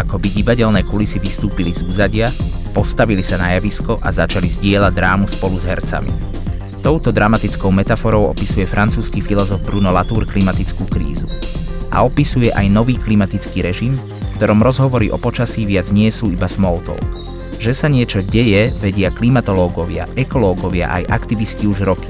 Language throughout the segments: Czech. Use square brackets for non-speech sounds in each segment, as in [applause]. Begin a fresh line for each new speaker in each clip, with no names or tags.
Ako by divadelné kulisy vystúpili z úzadia, postavili sa na javisko a začali zdieľať drámu spolu s hercami. Touto dramatickou metaforou opisuje francúzsky filozof Bruno Latour klimatickú krízu. A opisuje aj nový klimatický režim, v ktorom rozhovory o počasí viac nie sú iba small talk. Že sa niečo deje, vedia klimatológovia, ekológovia aj aktivisti už roky.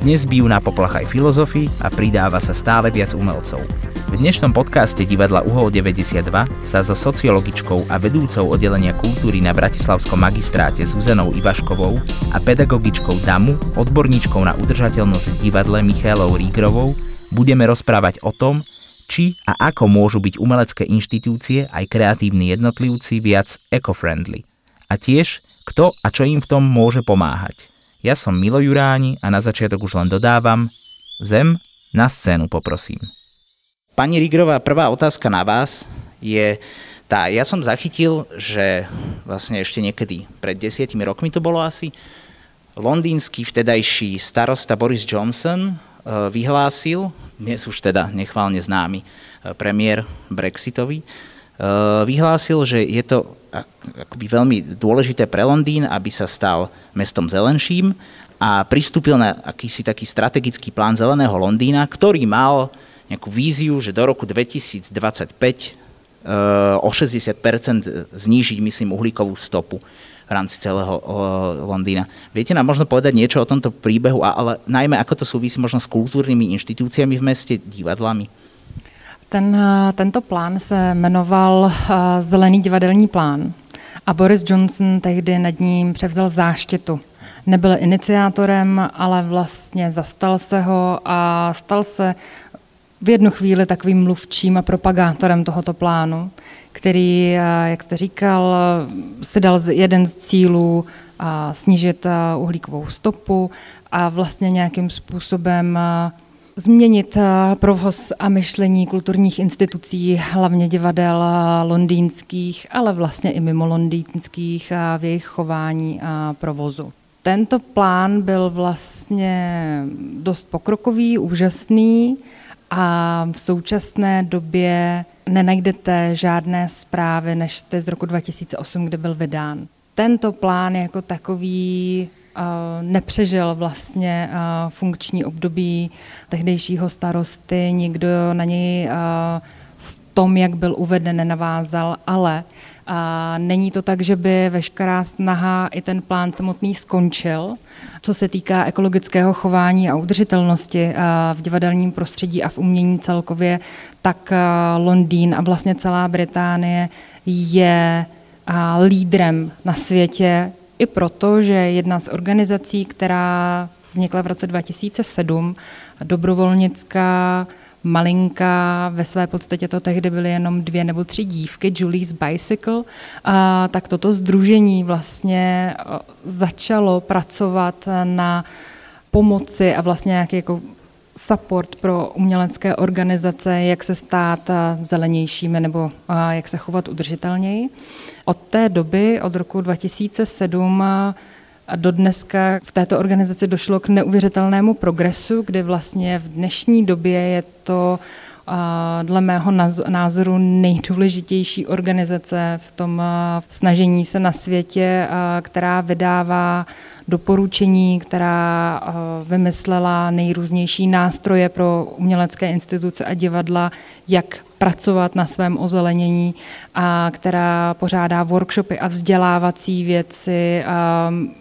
Dnes bijú na poplach aj filozofi a pridáva sa stále viac umelcov. V dnešnom podcaste divadla Uhol 92 sa so sociologičkou a vedúcou oddelenia kultúry na Bratislavskom magistráte Zuzanou Ivaškovou a pedagogičkou DAMu, odborníčkou na udržateľnosť v divadle Michailou Rígrovou budeme rozprávať o tom, či a ako môžu byť umelecké inštitúcie aj kreatívni jednotlivci viac eco-friendly. A tiež, kto a čo im v tom môže pomáhať. Ja som Milo Juráni a na začiatok už len dodávam, zem na scénu poprosím. Pani Rigrová, prvá otázka na vás je tá. Ja som zachytil, že vlastne ešte niekedy pred desiatimi rokmi to bolo asi, londýnsky vtedajší starosta Boris Johnson e, vyhlásil, dnes už teda nechválne známy e, premiér Brexitový, e, vyhlásil, že je to akoby veľmi dôležité pre Londýn, aby sa stal mestom zelenším a pristúpil na akýsi taký strategický plán zeleného Londýna, ktorý mal nejakú víziu, že do roku 2025 eh, o 60% znížiť, myslím, uhlíkovú stopu v rámci celého eh, Londýna. Viete nám možno povedať niečo o tomto príbehu, ale najmä ako to súvisí možno s kultúrnymi inštitúciami v meste, divadlami?
Ten, eh, tento plán se jmenoval Zelený divadelní plán a Boris Johnson tehdy nad ním převzal záštitu. Nebyl iniciátorem, ale vlastně zastal se ho a stal se v jednu chvíli takovým mluvčím a propagátorem tohoto plánu, který, eh, jak jste říkal, si dal jeden z cílů snížit eh, uhlíkovou stopu a vlastně nějakým způsobem eh, změnit provoz a myšlení kulturních institucí, hlavně divadel londýnských, ale vlastně i mimo londýnských v jejich chování a provozu. Tento plán byl vlastně dost pokrokový, úžasný, a v současné době nenajdete žádné zprávy než ty z roku 2008, kde byl vydán. Tento plán jako takový nepřežil vlastně uh, funkční období tehdejšího starosty, nikdo na něj uh, v tom, jak byl uveden, nenavázal, ale a není to tak, že by veškerá snaha i ten plán samotný skončil. Co se týká ekologického chování a udržitelnosti v divadelním prostředí a v umění celkově, tak Londýn a vlastně celá Británie je lídrem na světě i proto, že jedna z organizací, která vznikla v roce 2007, dobrovolnická malinká, ve své podstatě to tehdy byly jenom dvě nebo tři dívky, Julie's Bicycle, a tak toto združení vlastně začalo pracovat na pomoci a vlastně nějaký jako support pro umělecké organizace, jak se stát zelenějšími nebo jak se chovat udržitelněji. Od té doby, od roku 2007, a do dneska v této organizaci došlo k neuvěřitelnému progresu, kdy vlastně v dnešní době je to dle mého názoru nejdůležitější organizace v tom snažení se na světě, která vydává doporučení, která vymyslela nejrůznější nástroje pro umělecké instituce a divadla, jak pracovat na svém ozelenění a která pořádá workshopy a vzdělávací věci,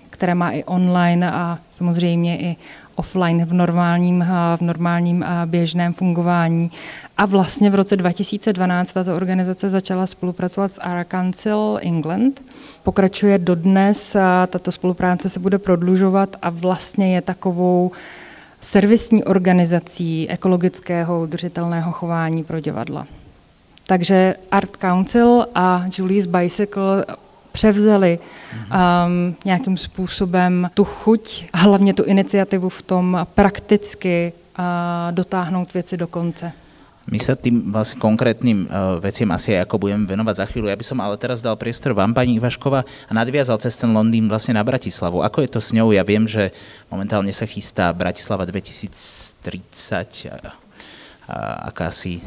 které má i online a samozřejmě i offline v normálním, v normálním běžném fungování. A vlastně v roce 2012 tato organizace začala spolupracovat s Ara Council England. Pokračuje dodnes, a tato spolupráce se bude prodlužovat a vlastně je takovou servisní organizací ekologického udržitelného chování pro divadla. Takže Art Council a Julie's Bicycle převzali um, nějakým způsobem tu chuť a hlavně tu iniciativu v tom prakticky uh, dotáhnout věci do konce.
My sa tým vlastne konkrétnym uh, veciam asi aj ako budeme venovať za chvíľu. Ja by som ale teraz dal priestor vám, pani Ivaškova, a nadviazal cez ten Londýn vlastne na Bratislavu. Ako je to s ňou? Ja viem, že momentálne sa chystá Bratislava 2030, a, a, akási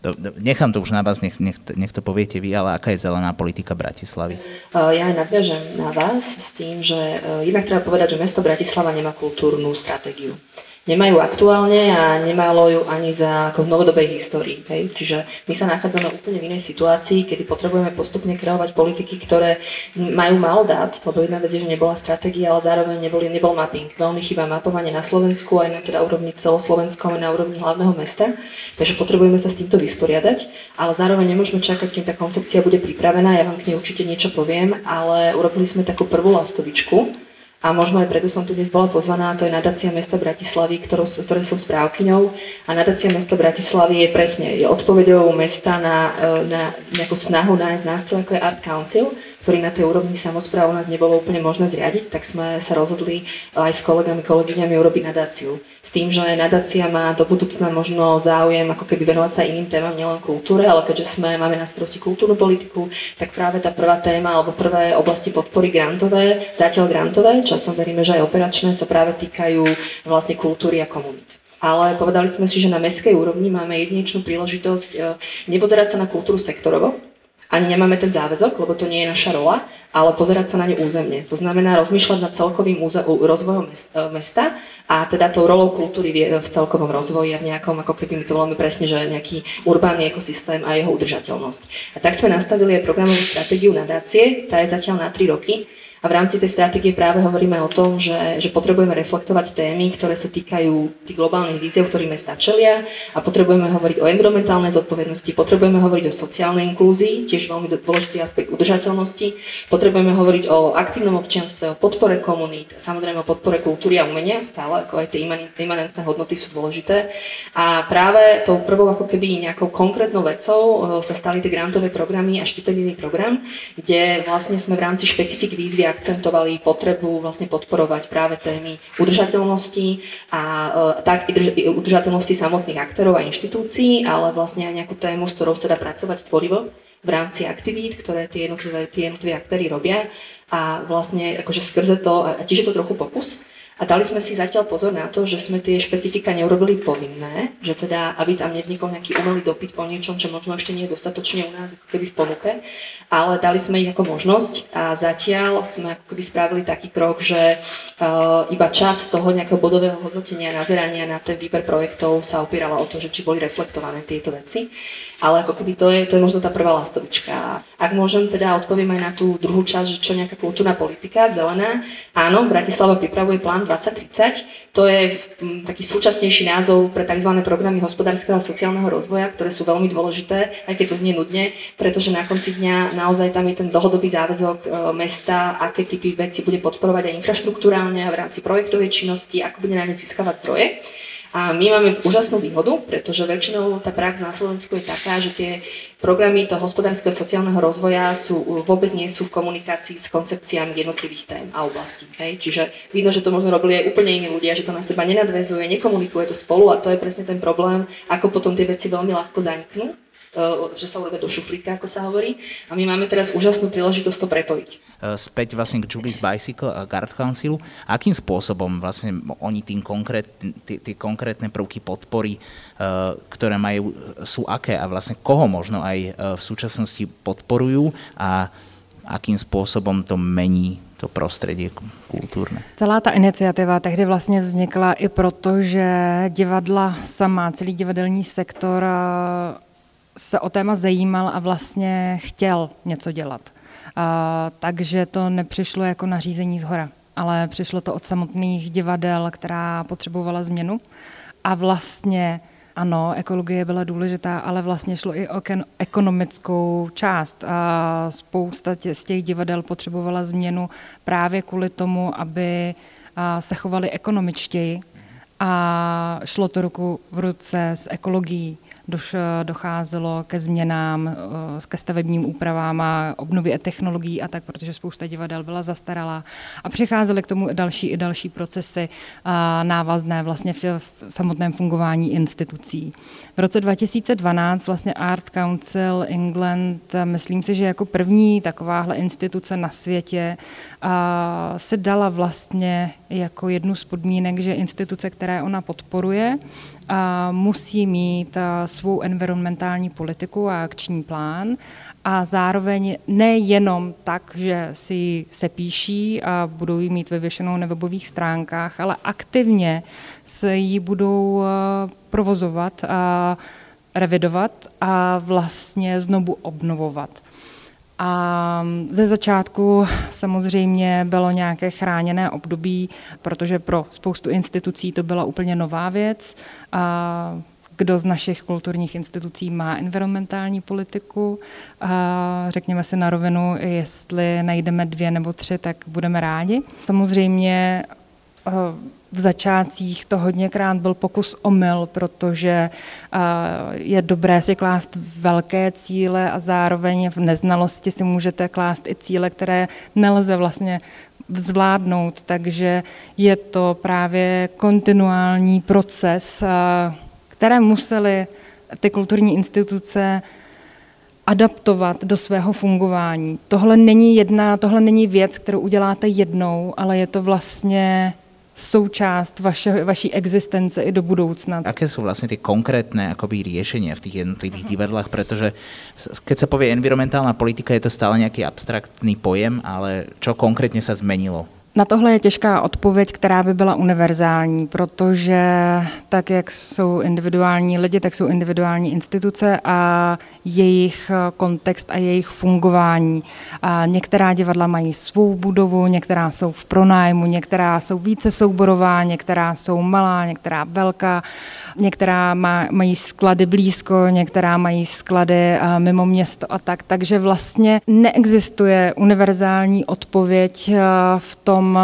to, nechám to už na vás, nech, nech, nech to poviete vy, ale aká je zelená politika Bratislavy?
Ja nadviažem na vás s tým, že jednak treba povedať, že mesto Bratislava nemá kultúrnu stratégiu nemajú aktuálne a nemalo ju ani za ako v novodobej histórii. Hej? Čiže my sa nachádzame úplne v inej situácii, kedy potrebujeme postupne kreovať politiky, ktoré majú málo dát, lebo jedna vec je, že nebola stratégia, ale zároveň nebol, nebol mapping. Veľmi chýba mapovanie na Slovensku, aj na teda úrovni celoslovenskom, aj na úrovni hlavného mesta. Takže potrebujeme sa s týmto vysporiadať, ale zároveň nemôžeme čakať, kým tá koncepcia bude pripravená. Ja vám k nej určite niečo poviem, ale urobili sme takú prvú lastovičku, a možno aj preto som tu dnes bola pozvaná, to je nadácia mesta Bratislavy, ktorou, ktoré som správkyňou. A nadácia mesta Bratislavy je presne je odpovedou mesta na, e, na nejakú snahu nájsť nástroj, ako je Art Council, ktorý na tej úrovni samozpráv u nás nebolo úplne možné zriadiť, tak sme sa rozhodli aj s kolegami, kolegyňami urobiť nadáciu. S tým, že nadácia má do budúcna možno záujem ako keby venovať sa iným témam, nielen kultúre, ale keďže sme, máme na starosti kultúrnu politiku, tak práve tá prvá téma alebo prvé oblasti podpory grantové, zatiaľ grantové, časom veríme, že aj operačné, sa práve týkajú vlastne kultúry a komunít ale povedali sme si, že na mestskej úrovni máme jedinečnú príležitosť e, nepozerať sa na kultúru sektorovo, ani nemáme ten záväzok, lebo to nie je naša rola, ale pozerať sa na ňu územne. To znamená rozmýšľať nad celkovým rozvojom e, mesta a teda tou rolou kultúry v celkovom rozvoji a v nejakom, ako keby my to voláme presne, že nejaký urbánny ekosystém a jeho udržateľnosť. A tak sme nastavili aj programovú stratégiu nadácie, tá je zatiaľ na 3 roky a v rámci tej stratégie práve hovoríme o tom, že, že potrebujeme reflektovať témy, ktoré sa týkajú tých globálnych víziev, ktorým mesta čelia a potrebujeme hovoriť o environmentálnej zodpovednosti, potrebujeme hovoriť o sociálnej inklúzii, tiež veľmi dôležitý aspekt udržateľnosti, potrebujeme hovoriť o aktívnom občianstve, o podpore komunít, samozrejme o podpore kultúry a umenia, stále ako aj tie imanentné hodnoty sú dôležité. A práve tou prvou ako keby nejakou konkrétnou vecou eh, sa stali tie grantové programy a štipendijný program, kde vlastne sme v rámci špecifik výzvy akcentovali potrebu vlastne podporovať práve témy udržateľnosti a e, tak udržateľnosti samotných aktérov a inštitúcií, ale vlastne aj nejakú tému, s ktorou sa dá pracovať tvorivo v rámci aktivít, ktoré tie jednotlivé, tie jednotlivé aktéry robia a vlastne akože skrze to, a tiež je to trochu pokus, a dali sme si zatiaľ pozor na to, že sme tie špecifika neurobili povinné, že teda, aby tam nevznikol nejaký umelý dopyt po niečom, čo možno ešte nie je dostatočne u nás keby v ponuke, ale dali sme ich ako možnosť a zatiaľ sme ako keby spravili taký krok, že uh, iba čas toho nejakého bodového hodnotenia, nazerania na ten výber projektov sa opierala o to, že či boli reflektované tieto veci ale ako keby to je, to je možno tá prvá lastovička. Ak môžem teda odpoviem aj na tú druhú časť, že čo nejaká kultúrna politika, zelená. Áno, Bratislava pripravuje plán 2030. To je m, taký súčasnejší názov pre tzv. programy hospodárskeho a sociálneho rozvoja, ktoré sú veľmi dôležité, aj keď to znie nudne, pretože na konci dňa naozaj tam je ten dlhodobý záväzok e, mesta, aké typy veci bude podporovať aj infraštruktúrálne v rámci projektovej činnosti, ako bude na ne získavať zdroje. A my máme úžasnú výhodu, pretože väčšinou tá prax na Slovensku je taká, že tie programy toho hospodárskeho sociálneho rozvoja sú, vôbec nie sú v komunikácii s koncepciami jednotlivých tém a oblastí. Hej? Čiže vidno, že to možno robili aj úplne iní ľudia, že to na seba nenadvezuje, nekomunikuje to spolu a to je presne ten problém, ako potom tie veci veľmi ľahko zaniknú že sa urobia do šuflíka, ako sa hovorí. A my máme teraz úžasnú príležitosť to prepojiť.
E, späť vlastne k Julie's Bicycle a Guard Councilu. Akým spôsobom vlastne oni tým konkrét, tie, tie konkrétne prvky podpory, e, ktoré majú, sú aké a vlastne koho možno aj v súčasnosti podporujú a akým spôsobom to mení to prostředí kulturné.
Celá ta iniciativa tehdy vlastně vznikla i proto, že divadla sama, celý divadelní sektor se o téma zajímal a vlastně chtěl něco dělat. A, takže to nepřišlo jako nařízení z hora, ale přišlo to od samotných divadel, která potřebovala změnu. A vlastně ano, ekologie byla důležitá, ale vlastně šlo i o ekonomickou část. A spousta tě, z těch divadel potřebovala změnu právě kvůli tomu, aby se chovali ekonomičtěji a šlo to ruku v ruce s ekologií docházelo ke změnám, ke stavebním úpravám a obnově technologií a tak, protože spousta divadel byla zastaralá. A přicházely k tomu další i další procesy návazné vlastně v, samotném fungování institucí. V roce 2012 vlastně Art Council England, myslím si, že jako první takováhle instituce na světě se dala vlastně jako jednu z podmínek, že instituce, které ona podporuje, musí mít svou environmentální politiku a akční plán a zároveň nejenom tak, že si ji sepíší a budou ji mít vyvěšenou na webových stránkách, ale aktivně se ji budou provozovat a revidovat a vlastně znovu obnovovat. A ze začátku samozřejmě bylo nějaké chráněné období, protože pro spoustu institucí to byla úplně nová věc. A kdo z našich kulturních institucí má environmentální politiku. A řekněme si na rovinu, jestli najdeme dvě nebo tři, tak budeme rádi. Samozřejmě eh, v začátcích to hodněkrát byl pokus omyl, protože je dobré si klást velké cíle a zároveň v neznalosti si můžete klást i cíle, které nelze vlastně zvládnout, takže je to právě kontinuální proces, které museli ty kulturní instituce adaptovat do svého fungování. Tohle není jedna, tohle není věc, kterou uděláte jednou, ale je to vlastně součást vaše, vaší existence i do budoucna.
Aké jsou vlastně ty konkrétne akoby riešenia v těch jednotlivých divadlách, protože keď se povie environmentálna politika, je to stále nějaký abstraktný pojem, ale čo konkrétně se zmenilo
na tohle je těžká odpověď, která by byla univerzální, protože tak, jak jsou individuální lidi, tak jsou individuální instituce a jejich kontext a jejich fungování. A některá divadla mají svou budovu, některá jsou v pronájmu, některá jsou více souborová, některá jsou malá, některá velká, některá má, mají sklady blízko, některá mají sklady mimo město a tak. Takže vlastně neexistuje univerzální odpověď v tom, tom,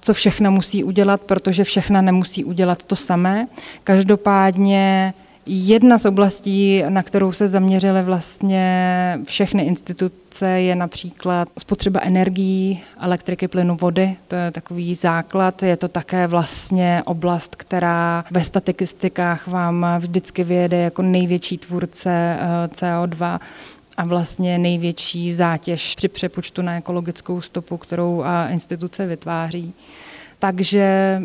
co všechno musí udělat, protože všechna nemusí udělat to samé. Každopádně Jedna z oblastí, na kterou se zaměřily vlastně všechny instituce, je například spotřeba energií, elektriky, plynu, vody. To je takový základ. Je to také vlastně oblast, která ve statistikách vám vždycky vyjede jako největší tvůrce eh, CO2 a vlastně největší zátěž při přepočtu na ekologickou stopu, kterou instituce vytváří. Takže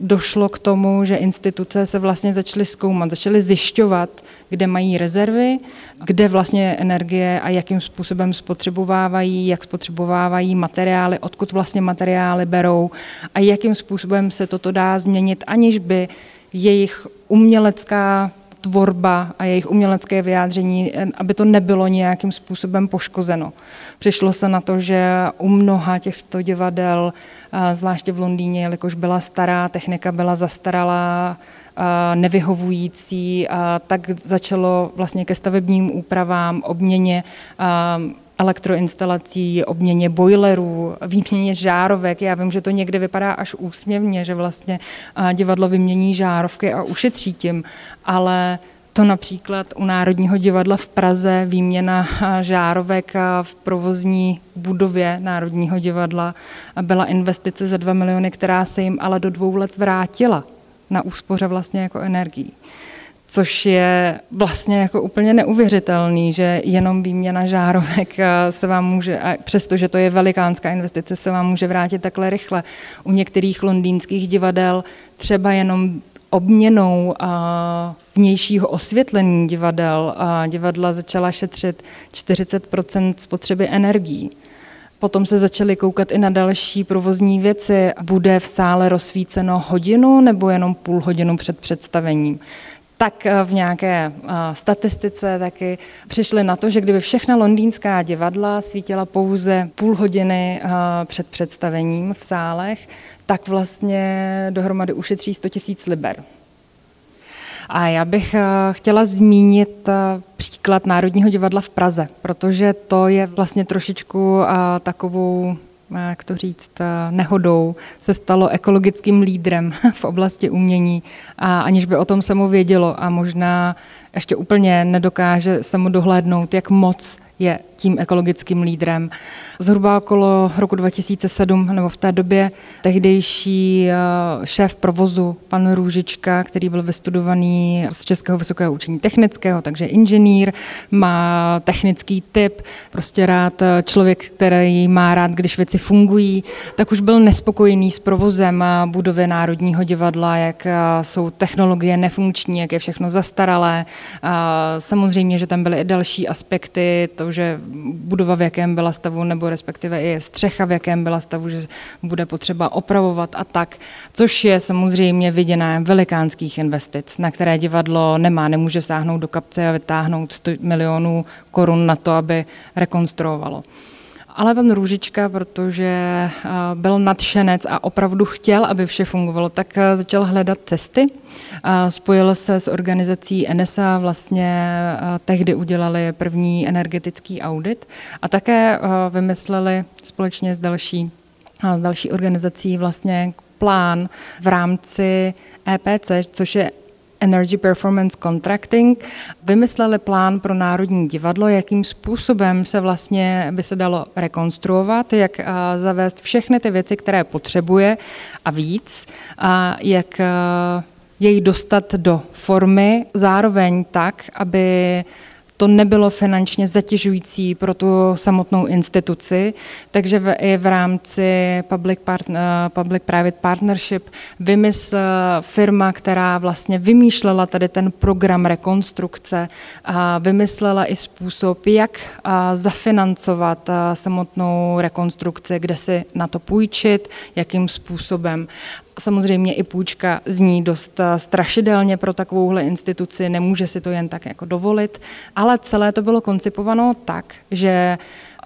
došlo k tomu, že instituce se vlastně začaly zkoumat, začaly zjišťovat, kde mají rezervy, kde vlastně energie a jakým způsobem spotřebovávají, jak spotřebovávají materiály, odkud vlastně materiály berou a jakým způsobem se toto dá změnit, aniž by jejich umělecká tvorba a jejich umělecké vyjádření, aby to nebylo nějakým způsobem poškozeno. Přišlo se na to, že u mnoha těchto divadel, zvláště v Londýně, jelikož byla stará, technika byla zastaralá, nevyhovující, tak začalo vlastně ke stavebním úpravám, obměně elektroinstalací, obměně boilerů, výměně žárovek. Já vím, že to někdy vypadá až úsměvně, že vlastně divadlo vymění žárovky a ušetří tím, ale to například u Národního divadla v Praze výměna žárovek v provozní budově Národního divadla byla investice za 2 miliony, která se jim ale do dvou let vrátila na úspoře vlastně jako energií což je vlastně jako úplně neuvěřitelný, že jenom výměna žárovek eh, se vám může, přestože to je velikánská investice, se vám může vrátit takhle rychle. U některých londýnských divadel třeba jenom obměnou a eh, vnějšího osvětlení divadel a divadla začala šetřit 40 spotřeby energií. Potom se začaly koukat i na další provozní věci. Bude v sále rozsvíceno hodinu nebo jenom půl hodinu před představením tak eh, v nějaké eh, statistice taky přišli na to, že kdyby všechna londýnská divadla svítila pouze půl hodiny eh, před představením v sálech, tak vlastně dohromady ušetří 100 tisíc liber. A já bych chtěla zmínit příklad Národního divadla v Praze, protože to je vlastně trošičku takovou jak to říct, nehodou se stalo ekologickým lídrem [laughs] v oblasti umění, a aniž by o tom samo vědělo a možná ještě úplně nedokáže samo dohlédnout, jak moc je tím ekologickým lídrem. Zhruba okolo roku 2007, nebo v té době, tehdejší eh, šéf provozu, pan Růžička, který byl vystudovaný z Českého vysokého učení technického, takže inženýr, má technický typ, prostě rád eh, člověk, který má rád, když věci fungují, tak už byl nespokojený s provozem eh, budovy Národního divadla, jak jsou technologie nefunkční, jak je všechno zastaralé. Samozřejmě, že tam byly i další aspekty, to, že budova v jakém byla stavu, nebo respektive i střecha v jakém byla stavu, že bude potřeba opravovat a tak, což je samozřejmě viděné velikánských investic, na které divadlo nemá, nemůže sáhnout do kapce a vytáhnout 100 milionů korun na to, aby rekonstruovalo. Ale pan Růžička, protože eh, byl nadšenec a opravdu chtěl, aby vše fungovalo, tak eh, začal hledat cesty. Spojil se s organizací NSA, vlastně eh, tehdy udělali první energetický audit a také vymysleli společně s další, s další organizací vlastně plán v rámci EPC, což je Energy Performance Contracting, vymysleli plán pro Národní divadlo, jakým způsobem se vlastně by se dalo rekonstruovat, jak zavést všechny ty věci, které potřebuje a víc, a jak jej dostat do formy, zároveň tak, aby to nebylo finančně zatěžující pro tu samotnou instituci, takže v, i v rámci public, part, uh, public private partnership vymysl firma, která vlastně vymýšlela tady ten program rekonstrukce a vymyslela i způsob, jak uh, zafinancovat uh, samotnou rekonstrukci, kde si na to půjčit, jakým způsobem. Samozřejmě i půjčka zní dost eh, strašidelně pro takovouhle instituci, nemůže si to jen tak jako dovolit, ale celé to bylo koncipováno tak, že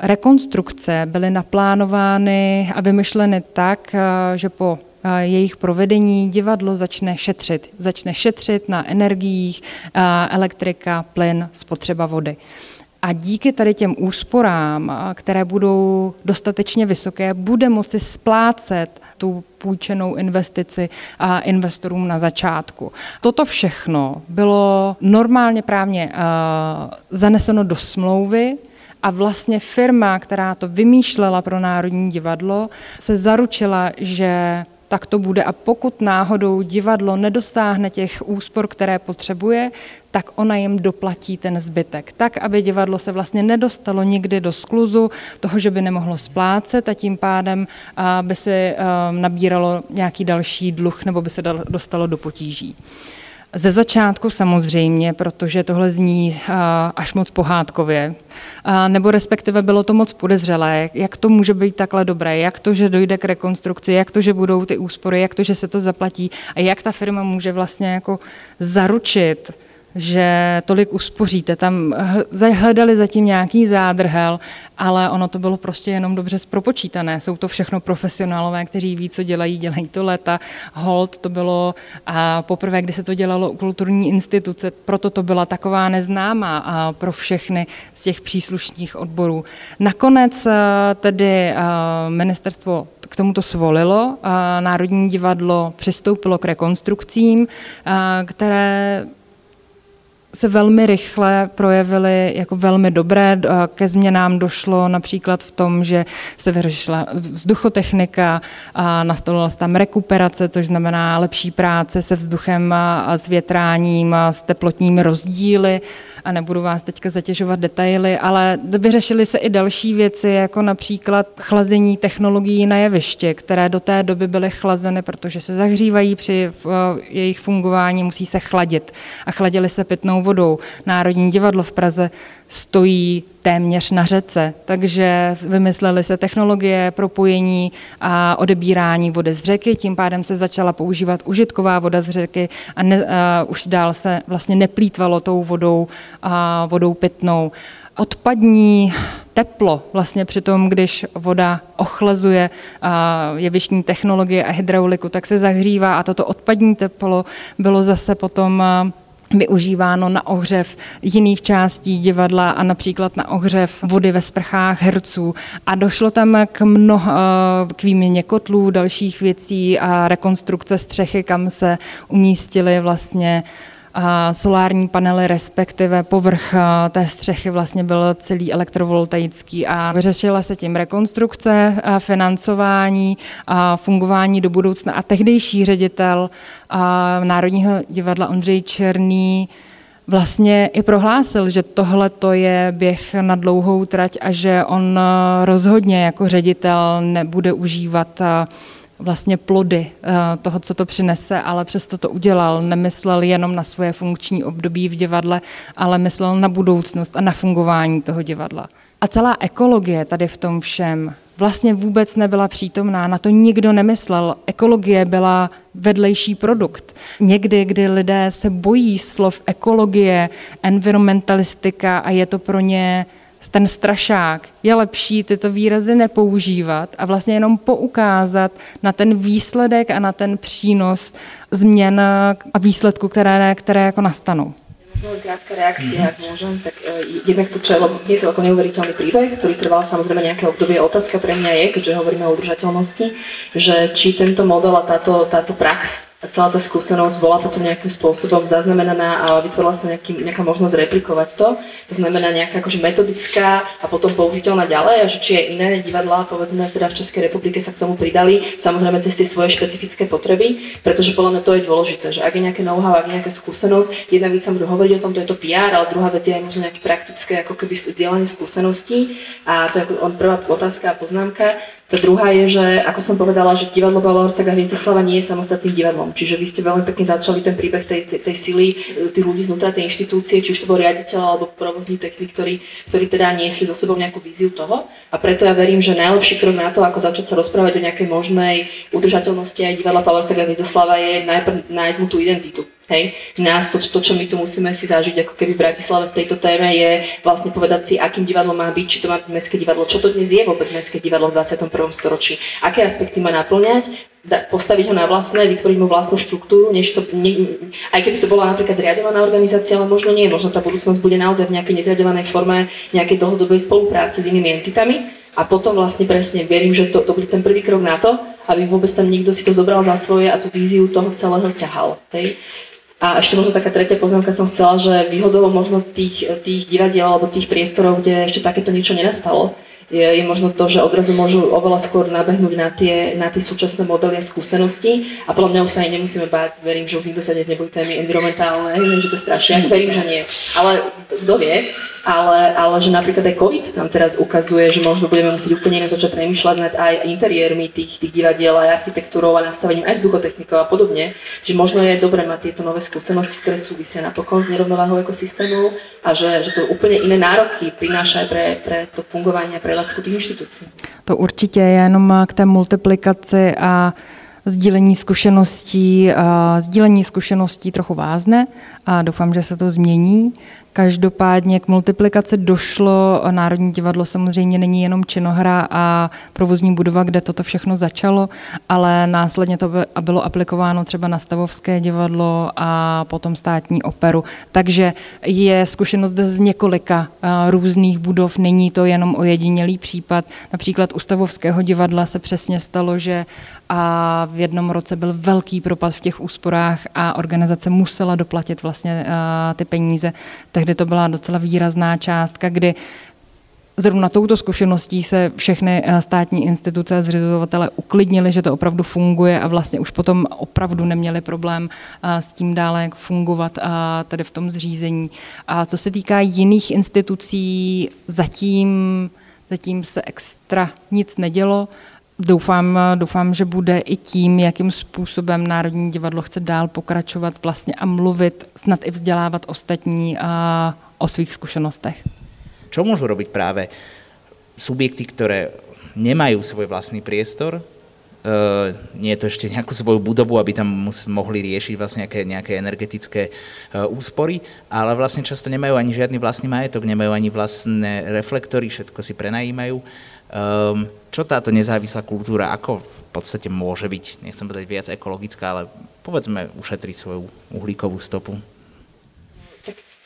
rekonstrukce byly naplánovány a vymyšleny tak, eh, že po eh, jejich provedení divadlo začne šetřit. Začne šetřit na energiích, elektrika, plyn, spotřeba vody. A díky tady těm úsporám, které budou dostatečně vysoké, bude moci splácet tu půjčenou investici a investorům na začátku. Toto všechno bylo normálně právně zaneseno do smlouvy, a vlastně firma, která to vymýšlela pro Národní divadlo, se zaručila, že tak to bude. A pokud náhodou divadlo nedosáhne těch úspor, které potřebuje, tak ona jim doplatí ten zbytek. Tak, aby divadlo se vlastně nedostalo nikdy do skluzu toho, že by nemohlo splácet a tím pádem by se nabíralo nějaký další dluh nebo by se dostalo do potíží. Ze začátku samozřejmě, protože tohle zní až moc pohádkově, nebo respektive bylo to moc podezřelé, jak to může být takhle dobré, jak to, že dojde k rekonstrukci, jak to, že budou ty úspory, jak to, že se to zaplatí a jak ta firma může vlastně jako zaručit, že tolik uspoříte. Tam hledali zatím nějaký zádrhel, ale ono to bylo prostě jenom dobře zpropočítané. Jsou to všechno profesionálové, kteří ví, co dělají, dělají to léta. Hold to bylo a poprvé, kdy se to dělalo u kulturní instituce, proto to byla taková neznámá a pro všechny z těch příslušných odborů. Nakonec eh, tedy eh, ministerstvo k tomuto svolilo. Národní divadlo přistoupilo k rekonstrukcím, eh, které se velmi rychle projevily jako velmi dobré. Ke změnám došlo například v tom, že se vyřešila vzduchotechnika, a nastolila se tam rekuperace, což znamená lepší práce se vzduchem a s větráním, a s teplotními rozdíly a nebudu vás teďka zatěžovat detaily, ale vyřešily se i další věci, jako například chlazení technologií na jeviště, které do té doby byly chlazeny, protože se zahřívají při jejich fungování, musí se chladit a chladili se pitnou vodou. Národní divadlo v Praze stojí téměř na řece, takže vymysleli se technologie propojení a odebírání vody z řeky, tím pádem se začala používat užitková voda z řeky a, ne, a už dál se vlastně neplýtvalo tou vodou, a vodou pitnou. Odpadní teplo, vlastně při tom, když voda ochlazuje jevištní technologie a hydrauliku, tak se zahřívá a toto odpadní teplo bylo zase potom využíváno na ohřev jiných částí divadla a například na ohřev vody ve sprchách herců. A došlo tam k, mnoha, k výměně kotlů, dalších věcí a rekonstrukce střechy, kam se umístily vlastně solární panely, respektive povrch té střechy vlastně byl celý elektrovoltaický a vyřešila se tím rekonstrukce, financování, a fungování do budoucna. A tehdejší ředitel Národního divadla Ondřej Černý vlastně i prohlásil, že tohle to je běh na dlouhou trať a že on rozhodně jako ředitel nebude užívat vlastně plody eh, toho, co to přinese, ale přesto to udělal. Nemyslel jenom na svoje funkční období v divadle, ale myslel na budoucnost a na fungování toho divadla. A celá ekologie tady v tom všem vlastně vůbec nebyla přítomná, na to nikdo nemyslel. Ekologie byla vedlejší produkt. Někdy, kdy lidé se bojí slov ekologie, environmentalistika a je to pro ně ten strašák, je lepší tyto výrazy nepoužívat a vlastně jenom poukázat na ten výsledek a na ten přínos změn a výsledku, které, které jako nastanou.
Krátka reakcia, mm-hmm. ak môžem, tak uh, jednak to, čo je, lebo je to ako neuveriteľný príbeh, ktorý trval samozrejme nejaké obdobie. Otázka pre mňa je, keďže hovoríme o udržateľnosti, že či tento model a táto, táto prax celá tá skúsenosť bola potom nejakým spôsobom zaznamenaná a vytvorila sa nejaký, nejaká možnosť replikovať to. To znamená nejaká akože metodická a potom použiteľná ďalej a že či aj iné divadlá, povedzme teda v Českej republike sa k tomu pridali, samozrejme cez tie svoje špecifické potreby, pretože podľa mňa to je dôležité, že ak je nejaké know-how, ak je nejaká skúsenosť, jedna vec sa budú hovoriť o tom, to je to PR, ale druhá vec je aj možno nejaké praktické ako keby zdieľanie skúseností a to je ako prvá otázka a poznámka. Tá druhá je, že ako som povedala, že divadlo Pavla Horsaga Hviezdoslava nie je samostatným divadlom. Čiže vy ste veľmi pekne začali ten príbeh tej, tej, tej sily, e, tých ľudí znútra tej inštitúcie, či už to bol riaditeľ alebo provozní technik, ktorí, ktorí teda niesli so sebou nejakú víziu toho. A preto ja verím, že najlepší krok na to, ako začať sa rozprávať o nejakej možnej udržateľnosti aj divadla Pavla Horsaga Hviezdoslava je najprv nájsť mu tú identitu Hej. Nás to, to, čo my tu musíme si zažiť ako keby v Bratislave v tejto téme je vlastne povedať si, akým divadlo má byť, či to má byť mestské divadlo, čo to dnes je vôbec mestské divadlo v 21. storočí, aké aspekty má naplňať, postaviť ho na vlastné, vytvoriť mu vlastnú štruktúru, než to, ne, aj keby to bola napríklad zriadovaná organizácia, ale možno nie, možno tá budúcnosť bude naozaj v nejakej nezriadovanej forme nejakej dlhodobej spolupráce s inými entitami a potom vlastne presne verím, že to, to bude ten prvý krok na to, aby vôbec tam niekto si to zobral za svoje a tú víziu toho celého ťahal. Hej? A ešte možno taká tretia poznámka som chcela, že výhodou možno tých, tých divadiel alebo tých priestorov, kde ešte takéto niečo nenastalo, je, je možno to, že odrazu môžu oveľa skôr nabehnúť na tie, na tie súčasné modely a skúsenosti. A podľa mňa už sa aj nemusíme báť, verím, že už nikto sa nebudú témy environmentálne, že to je strašne, verím, že nie. Ale kto vie, ale, ale že napríklad aj COVID nám teraz ukazuje, že možno budeme musieť úplne inak začať premýšľať nad aj interiérmi tých, tých divadiel, aj architektúrou a nastavením aj vzduchotechnikou a podobne, že možno je dobré mať tieto nové skúsenosti, ktoré súvisia napokon s nerovnováhou ekosystémov a že, že to úplne iné nároky prináša aj pre, pre to fungovanie a prevádzku tých inštitúcií.
To určitě je jenom k té multiplikaci a sdílení zkušeností, sdílení zkušeností trochu vázne a doufám, že se to změní. Každopádně k multiplikaci došlo. Národní divadlo samozřejmě není jenom činohra a provozní budova, kde toto všechno začalo, ale následně to bylo aplikováno třeba na Stavovské divadlo a potom státní operu. Takže je zkušenost z několika různých budov, není to jenom ojedinělý případ. Například u Stavovského divadla se přesně stalo, že a v jednom roce byl velký propad v těch úsporách a organizace musela doplatit vlastně ty peníze. Tehdy to byla docela výrazná částka, kdy Zrovna touto zkušeností se všechny státní instituce a zřizovatele uklidnili, že to opravdu funguje a vlastně už potom opravdu neměli problém s tím dále jak fungovat tady v tom zřízení. A co se týká jiných institucí, zatím, zatím se extra nic nedělo. Doufám, doufám, že bude i tím, jakým způsobem Národní divadlo chce dál pokračovat vlastně a mluvit, snad i vzdělávat ostatní a o svých zkušenostech.
Čo môžu robiť práve subjekty, ktoré nemajú svoj vlastný priestor, nie je to ešte nejakú svoju budovu, aby tam mohli riešiť vlastne nejaké, nejaké energetické uh, úspory, ale vlastne často nemajú ani žiadny vlastný majetok, nemajú ani vlastné reflektory, všetko si prenajímajú. Um, čo táto nezávislá kultúra, ako v podstate môže byť, nechcem povedať viac ekologická, ale povedzme ušetriť svoju uhlíkovú stopu?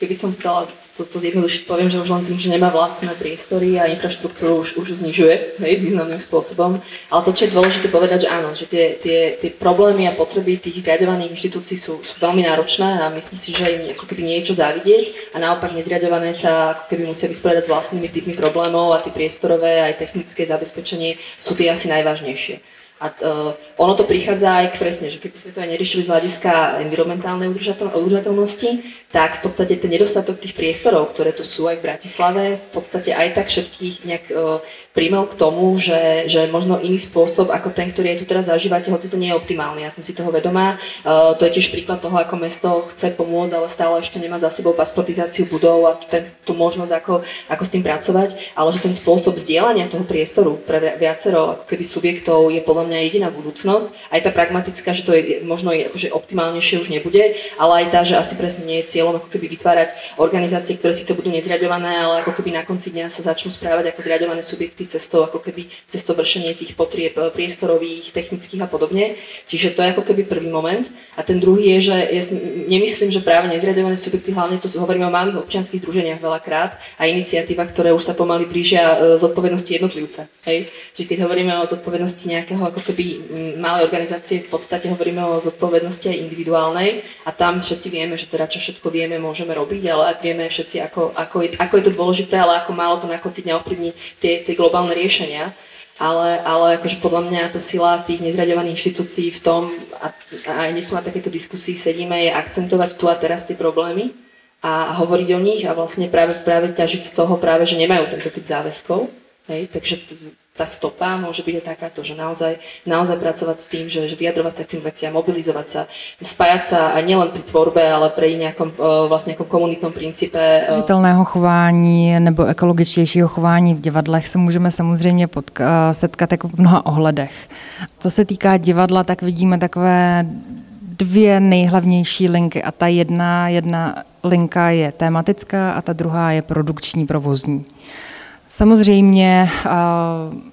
Keby som chcela toto zjednodušiť, poviem, že už len tým, že nemá vlastné priestory a infraštruktúru už, už znižuje hej, významným spôsobom. Ale to, čo je dôležité povedať, že áno, že tie, tie, tie problémy a potreby tých zriadovaných inštitúcií sú, sú veľmi náročné a myslím si, že im ako keby niečo závidieť a naopak nezriadované sa ako keby musia vysporiadať s vlastnými typmi problémov a tie priestorové aj technické zabezpečenie sú tie asi najvážnejšie. A uh, ono to prichádza aj presne, že keby sme to aj neriešili z hľadiska environmentálnej udržateľnosti, tak v podstate ten nedostatok tých priestorov, ktoré tu sú aj v Bratislave, v podstate aj tak všetkých nejak uh, príjmel k tomu, že, že možno iný spôsob ako ten, ktorý aj tu teraz zažívate, hoci to nie je optimálny. Ja som si toho vedomá. Uh, to je tiež príklad toho, ako mesto chce pomôcť, ale stále ešte nemá za sebou pasportizáciu budov a ten, tú možnosť, ako, ako s tým pracovať, ale že ten spôsob vzdielania toho priestoru pre viacero ako keby subjektov je podľa mňa jediná budúcnosť. Aj tá pragmatická, že to je možno akože optimálnejšie už nebude, ale aj tá, že asi presne nie je cieľom ako keby vytvárať organizácie, ktoré síce budú nezriadované, ale ako keby na konci dňa sa začnú správať ako zriadované subjekty projekty cestou ako keby cestou vršenie tých potrieb eh, priestorových, technických a podobne. Čiže to je ako keby prvý moment. A ten druhý je, že ja nemyslím, že práve nezriadované subjekty, hlavne to hovoríme o malých občianských združeniach veľakrát a iniciatíva, ktoré už sa pomaly blížia eh, zodpovednosti jednotlivca. Hej? Čiže keď hovoríme o zodpovednosti nejakého ako keby mm, malej organizácie, v podstate hovoríme o zodpovednosti aj individuálnej a tam všetci vieme, že teda čo všetko vieme, môžeme robiť, ale vieme všetci, ako, ako, je, ako je to dôležité, ale ako málo to na konci dňa ovplyvní tie, tie globálne riešenia, ale, ale akože podľa mňa tá sila tých nezraďovaných inštitúcií v tom, a, a aj sú na takéto diskusii sedíme, je akcentovať tu a teraz tie problémy a, a hovoriť o nich a vlastne práve, práve ťažiť z toho práve, že nemajú tento typ záväzkov. Hej, takže tá stopa môže byť aj takáto, že naozaj, naozaj pracovať s tým, že, že vyjadrovať sa k tým veciam, mobilizovať sa, spájať sa aj nielen pri tvorbe, ale pri nejakom vlastne nejakom komunitnom princípe.
Žitelného chování nebo ekologičtějšího chování v divadlech se můžeme samozřejmě potka- setkat jako v mnoha ohledech. Co se týká divadla, tak vidíme takové dvě nejhlavnější linky a ta jedna, jedna linka je tematická a ta druhá je produkční, provozní. Samozřejmě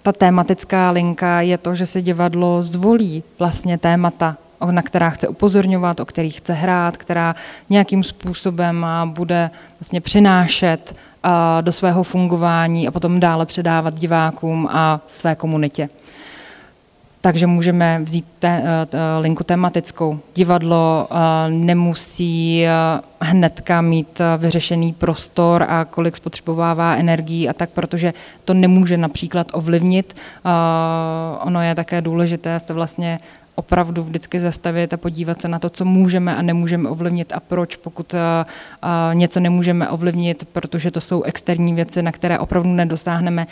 ta tématická linka je to, že se divadlo zvolí vlastně témata, na která chce upozorňovat, o kterých chce hrát, která nějakým způsobem bude vlastně přinášet do svého fungování a potom dále předávat divákům a své komunitě. Takže můžeme vzít te, te, linku tematickou. Divadlo nemusí hnedka mít vyřešený prostor a kolik spotřebovává energií a tak, protože to nemůže například ovlivnit. Ono je také důležité se vlastně opravdu vždycky zastavit a podívat se na to, co můžeme a nemůžeme ovlivnit a proč, pokud něco nemůžeme ovlivnit, protože to jsou externí věci, na které opravdu nedosáhneme,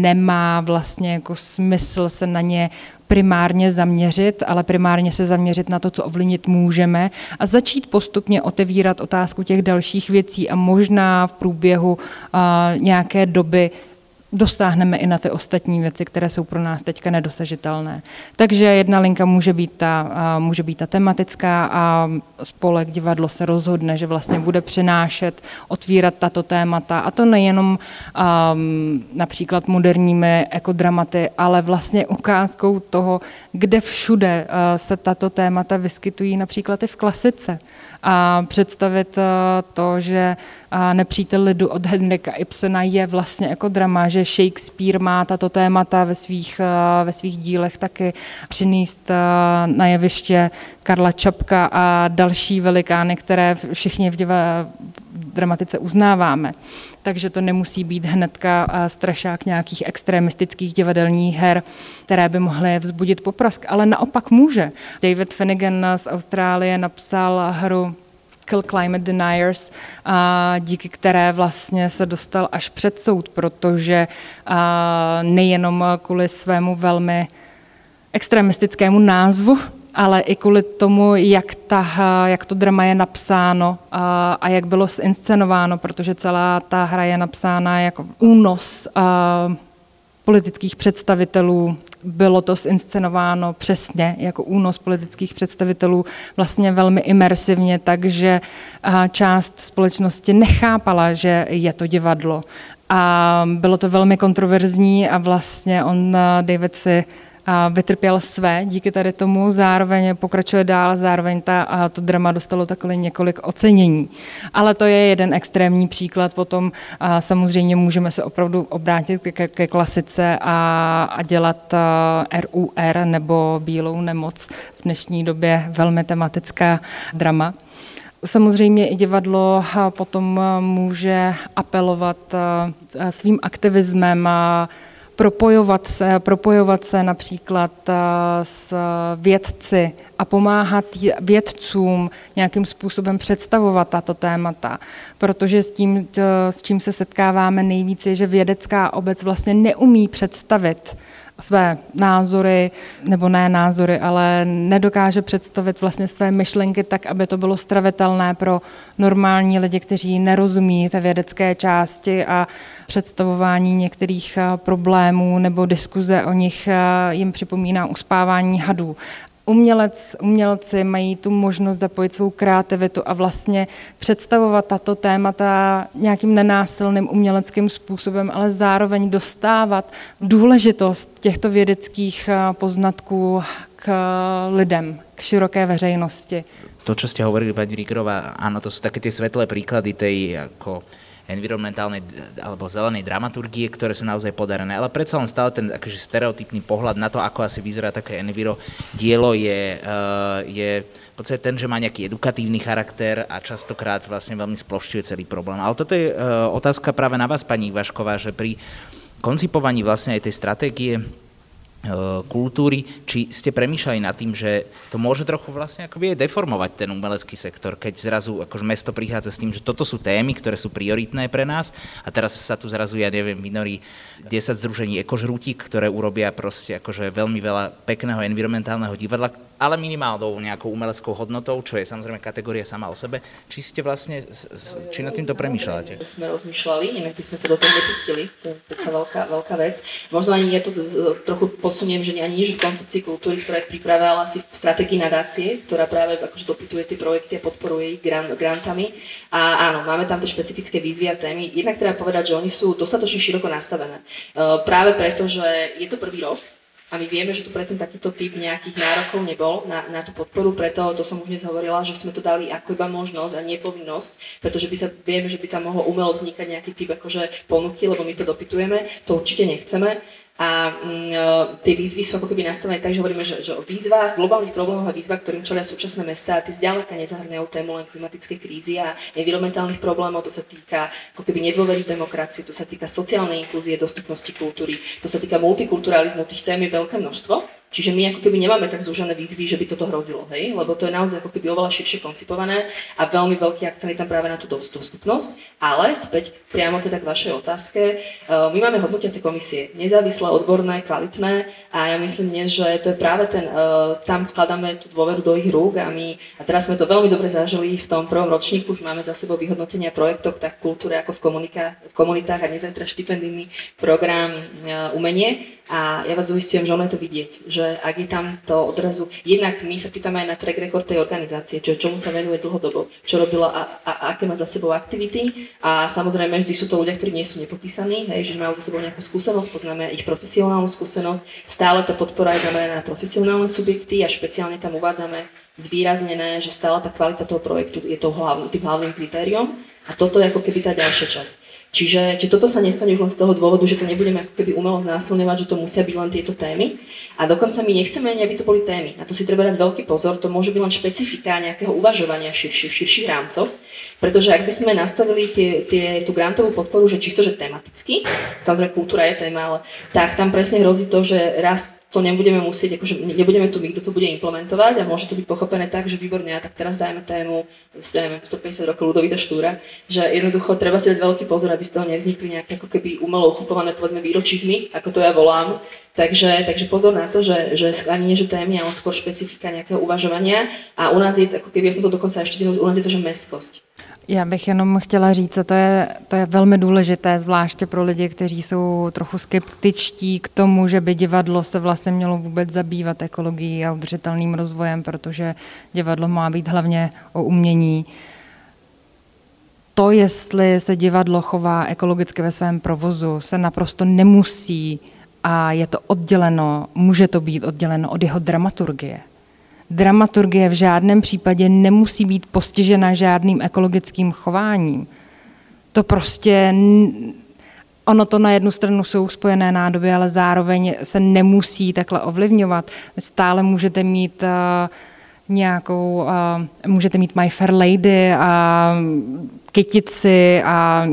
nemá vlastně jako smysl se na ně primárně zaměřit, ale primárně se zaměřit na to, co ovlivnit můžeme a začít postupně otevírat otázku těch dalších věcí a možná v průběhu uh, nějaké doby dosáhneme i na ty ostatní věci, které jsou pro nás teďka nedosažitelné. Takže jedna linka může být ta, může být ta tematická a spolek divadlo se rozhodne, že vlastně bude přinášet, otvírat tato témata a to nejenom um, například moderními ekodramaty, ale vlastně ukázkou toho, kde všude se tato témata vyskytují například i v klasice a představit uh, to, že uh, nepřítel lidu od Henrika Ibsena je vlastně jako drama, že Shakespeare má tato témata ve svých, uh, ve svých dílech taky přinést na jeviště Karla Čapka a další velikány, které všichni v, dramatice uznáváme. Takže to nemusí být hnedka strašák nějakých extremistických divadelních her, které by mohly vzbudit poprask, ale naopak může. David Finnegan z Austrálie napsal hru Kill Climate Deniers, a díky které vlastně se dostal až před soud, protože nejenom kvůli svému velmi extremistickému názvu ale i kvůli tomu, jak, ta, jak to drama je napsáno a, a jak bylo zinscenováno, protože celá ta hra je napsána jako únos a, politických představitelů. Bylo to zinscenováno přesně jako únos politických představitelů, vlastně velmi imersivně, takže část společnosti nechápala, že je to divadlo. A bylo to velmi kontroverzní a vlastně on, David si vytrpěl své díky tady tomu, zároveň pokračuje dál, zároveň ta, to drama dostalo takhle několik ocenění. Ale to je jeden extrémní příklad, potom samozřejmě můžeme se opravdu obrátit ke, ke klasice a, a dělat RUR nebo Bílou nemoc, v dnešní době velmi tematická drama. Samozřejmě i divadlo potom může apelovat svým aktivismem a propojovat se, propojovat se například s vědci a pomáhat vědcům nějakým způsobem představovat tato témata. Protože s tím, s čím se setkáváme nejvíce, je, že vědecká obec vlastně neumí představit své názory, nebo ne názory, ale nedokáže představit vlastně své myšlenky tak, aby to bylo stravitelné pro normální lidi, kteří nerozumí té vědecké části a představování některých eh, problémů nebo diskuze o nich eh, jim připomíná uspávání hadů umělec, umělci mají tu možnost zapojit svou kreativitu a vlastně představovat tato témata nějakým nenásilným uměleckým způsobem, ale zároveň dostávat důležitost těchto vědeckých eh, poznatků k lidem, k široké veřejnosti.
To, čo ste hovorili, pani Ríkerová, áno, to sú také tie svetlé príklady tej ako environmentálnej alebo zelenej dramaturgie, ktoré sú naozaj podarené. Ale predsa len stále ten akože stereotypný pohľad na to, ako asi vyzerá také enviro dielo, je, uh, je v podstate ten, že má nejaký edukatívny charakter a častokrát vlastne veľmi splošťuje celý problém. Ale toto je uh, otázka práve na vás, pani Vašková, že pri koncipovaní vlastne aj tej stratégie kultúry, či ste premýšľali nad tým, že to môže trochu vlastne akoby deformovať ten umelecký sektor, keď zrazu akože mesto prichádza s tým, že toto sú témy, ktoré sú prioritné pre nás a teraz sa tu zrazu, ja neviem, vynorí 10 združení ekožrútik, ktoré urobia proste akože veľmi veľa pekného environmentálneho divadla, ale minimálnou nejakou umeleckou hodnotou, čo je samozrejme kategória sama o sebe. Či ste vlastne, či nad týmto premýšľate?
Sme rozmýšľali, inak by sme sa do toho nepustili, to je predsa veľká, veľká vec. Možno ani ja to trochu posuniem, že ani že v koncepcii kultúry, ktorá je ale asi v stratégii nadácie, ktorá práve akože dopytuje tie projekty a podporuje ich grant, grantami. A áno, máme tam tie špecifické výzvy a témy. Jednak treba povedať, že oni sú dostatočne široko nastavené. Práve preto, že je to prvý rok, a my vieme, že tu predtým takýto typ nejakých nárokov nebol na, na tú podporu, preto to som už dnes hovorila, že sme to dali ako iba možnosť a nie povinnosť, pretože by sa, vieme, že by tam mohlo umelo vznikať nejaký typ akože ponuky, lebo my to dopytujeme, to určite nechceme a mm, tie výzvy sú ako keby nastavené tak, že hovoríme, že, že o výzvach, globálnych problémoch a výzvach, ktorým čelia súčasné mesta, a ty zďaleka nezahrňajú tému len klimatické krízy a environmentálnych problémov, to sa týka ako keby nedôvery demokraciu, to sa týka sociálnej inklúzie, dostupnosti kultúry, to sa týka multikulturalizmu, tých tém je veľké množstvo. Čiže my ako keby nemáme tak zúžené výzvy, že by toto hrozilo, hej? lebo to je naozaj ako keby oveľa širšie koncipované a veľmi veľký akcent je tam práve na tú dostupnosť. Ale späť priamo teda k vašej otázke, e, my máme hodnotiace komisie, nezávislé, odborné, kvalitné a ja myslím dnes, že to je práve ten, e, tam vkladáme tú dôveru do ich rúk a my, a teraz sme to veľmi dobre zažili v tom prvom ročníku, už máme za sebou vyhodnotenia projektov tak kultúre ako v, komunika- v komunitách a dnes aj teda štipendijný program e, umenie a ja vás uistujem, že ono je to vidieť, že ak je tam to odrazu, jednak my sa pýtame aj na track record tej organizácie, čo, čomu sa venuje dlhodobo, čo robila a, a, a aké má za sebou aktivity. A samozrejme vždy sú to ľudia, ktorí nie sú nepopísaní, hej, že majú za sebou nejakú skúsenosť, poznáme ich profesionálnu skúsenosť, stále tá podpora je zameraná na profesionálne subjekty a špeciálne tam uvádzame zvýraznené, že stále tá kvalita toho projektu je to hlavný, tým hlavným kritériom a toto je ako keby tá ďalšia časť. Čiže, či toto sa nestane už len z toho dôvodu, že to nebudeme ako keby umelo znásilňovať, že to musia byť len tieto témy. A dokonca my nechceme ani, aby to boli témy. Na to si treba dať veľký pozor, to môže byť len špecifika nejakého uvažovania širší, v širších rámcoch. Pretože ak by sme nastavili tie, tie, tú grantovú podporu, že čisto, že tematicky, samozrejme kultúra je téma, ale tak tam presne hrozí to, že raz to nebudeme musieť, akože nebudeme tu my, kto to bude implementovať a môže to byť pochopené tak, že výborne, a tak teraz dajme tému, ja neviem, 150 rokov Ludovita Štúra, že jednoducho treba si dať veľký pozor, aby z toho nevznikli nejaké ako keby umelo uchopované povedzme výročizmy, ako to ja volám. Takže, takže pozor na to, že, že ani nie, že témy, ale skôr špecifika nejakého uvažovania a u nás je, ako keby, ja som to dokonca ešte u nás je to, že meskosť.
Já bych jenom chtěla říct, a to je, to je velmi důležité, zvláště pro lidi, kteří jsou trochu skeptičtí k tomu, že by divadlo se vlastně mělo vůbec zabývat ekologií a udržitelným rozvojem, protože divadlo má být hlavně o umění. To, jestli se divadlo chová ekologicky ve svém provozu, se naprosto nemusí a je to odděleno, může to být odděleno od jeho dramaturgie. Dramaturgie v žádném případě nemusí být postižena žádným ekologickým chováním. To prostě Ono to na jednu stranu jsou spojené nádoby, ale zároveň se nemusí takhle ovlivňovat. Stále můžete mít uh, nějakou, uh, můžete mít My Fair Lady a kytici a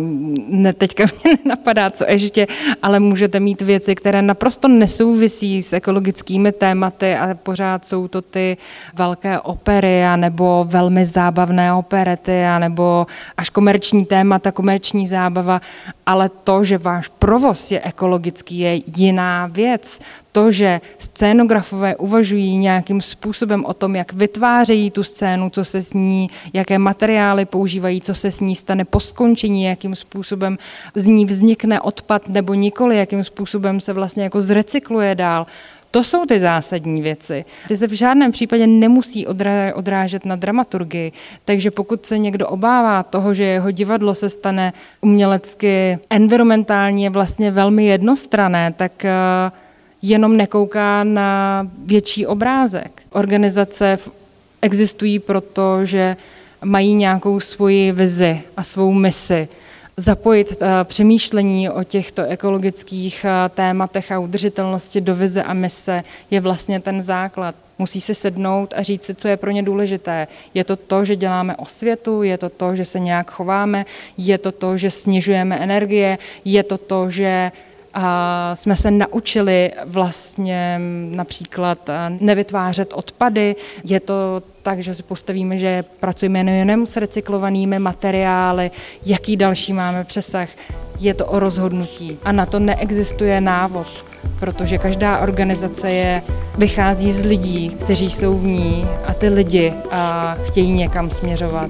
ne, teďka [laughs] mě nenapadá, co ještě, ale můžete mít věci, které naprosto nesouvisí s ekologickými tématy a pořád jsou to ty velké opery a nebo velmi zábavné operety a nebo až komerční témata, komerční zábava, ale to, že váš provoz je ekologický, je jiná věc. To, že scénografové uvažují nějakým způsobem o tom, jak vytvářejí tu scénu, co se s ní, jaké materiály používají, co se s ní stane po skončení, jakým způsobem z ní vznikne odpad nebo nikoli, jakým způsobem se vlastně jako zrecykluje dál. To jsou ty zásadní věci. Ty se v žádném případě nemusí odrážet na dramaturgii, takže pokud se někdo obává toho, že jeho divadlo se stane umělecky environmentálně vlastně velmi jednostrané, tak uh, jenom nekouká na větší obrázek. Organizace existují proto, že mají nějakou svoji vizi a svou misi. Zapojit uh, přemýšlení o těchto ekologických uh, tématech a udržitelnosti do vize a mise je vlastně ten základ. Musí se sednout a říct si, co je pro ně důležité. Je to to, že děláme osvětu, je to to, že se nějak chováme, je to to, že snižujeme energie, je to to, že a jsme se naučili vlastně například nevytvářet odpady. Je to tak, že si postavíme, že pracujeme nejen s recyklovanými materiály, jaký další máme přesah. Je to o rozhodnutí a na to neexistuje návod, protože každá organizace je, vychází z lidí, kteří jsou v ní a ty lidi a chtějí někam směřovat.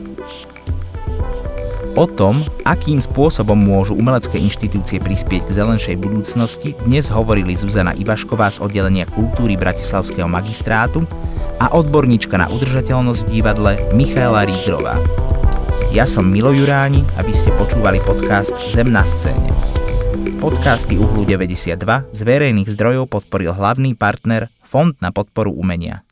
O tom, akým spôsobom môžu umelecké inštitúcie prispieť k zelenšej budúcnosti, dnes hovorili Zuzana Ivašková z oddelenia kultúry Bratislavského magistrátu a odborníčka na udržateľnosť v divadle Michaela Rígrová. Ja som Milo Juráni a vy ste počúvali podcast Zem na scéne. Podcasty Uhlu 92 z verejných zdrojov podporil hlavný partner Fond na podporu umenia.